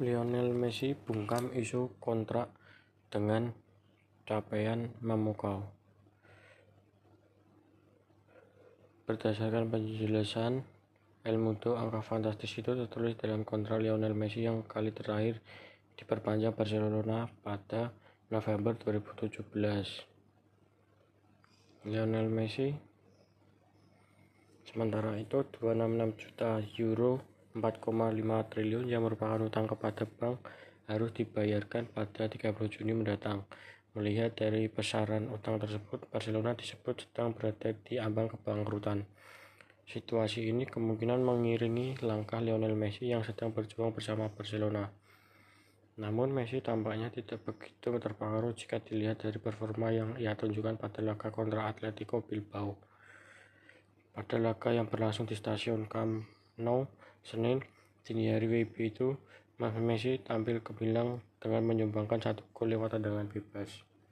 Lionel Messi bungkam isu kontrak dengan capaian memukau. Berdasarkan penjelasan El Mundo, angka fantastis itu tertulis dalam kontrak Lionel Messi yang kali terakhir diperpanjang Barcelona pada November 2017. Lionel Messi sementara itu 266 juta euro 4,5 triliun yang merupakan utang kepada bank harus dibayarkan pada 30 Juni mendatang. Melihat dari besaran utang tersebut, Barcelona disebut sedang berada di ambang kebangkrutan. Situasi ini kemungkinan mengiringi langkah Lionel Messi yang sedang berjuang bersama Barcelona. Namun Messi tampaknya tidak begitu terpengaruh jika dilihat dari performa yang ia tunjukkan pada laga kontra Atletico Bilbao. Pada laga yang berlangsung di stasiun Camp Nou, Senin dini hari WIB itu Messi tampil gemilang dengan menyumbangkan satu gol lewat tendangan bebas.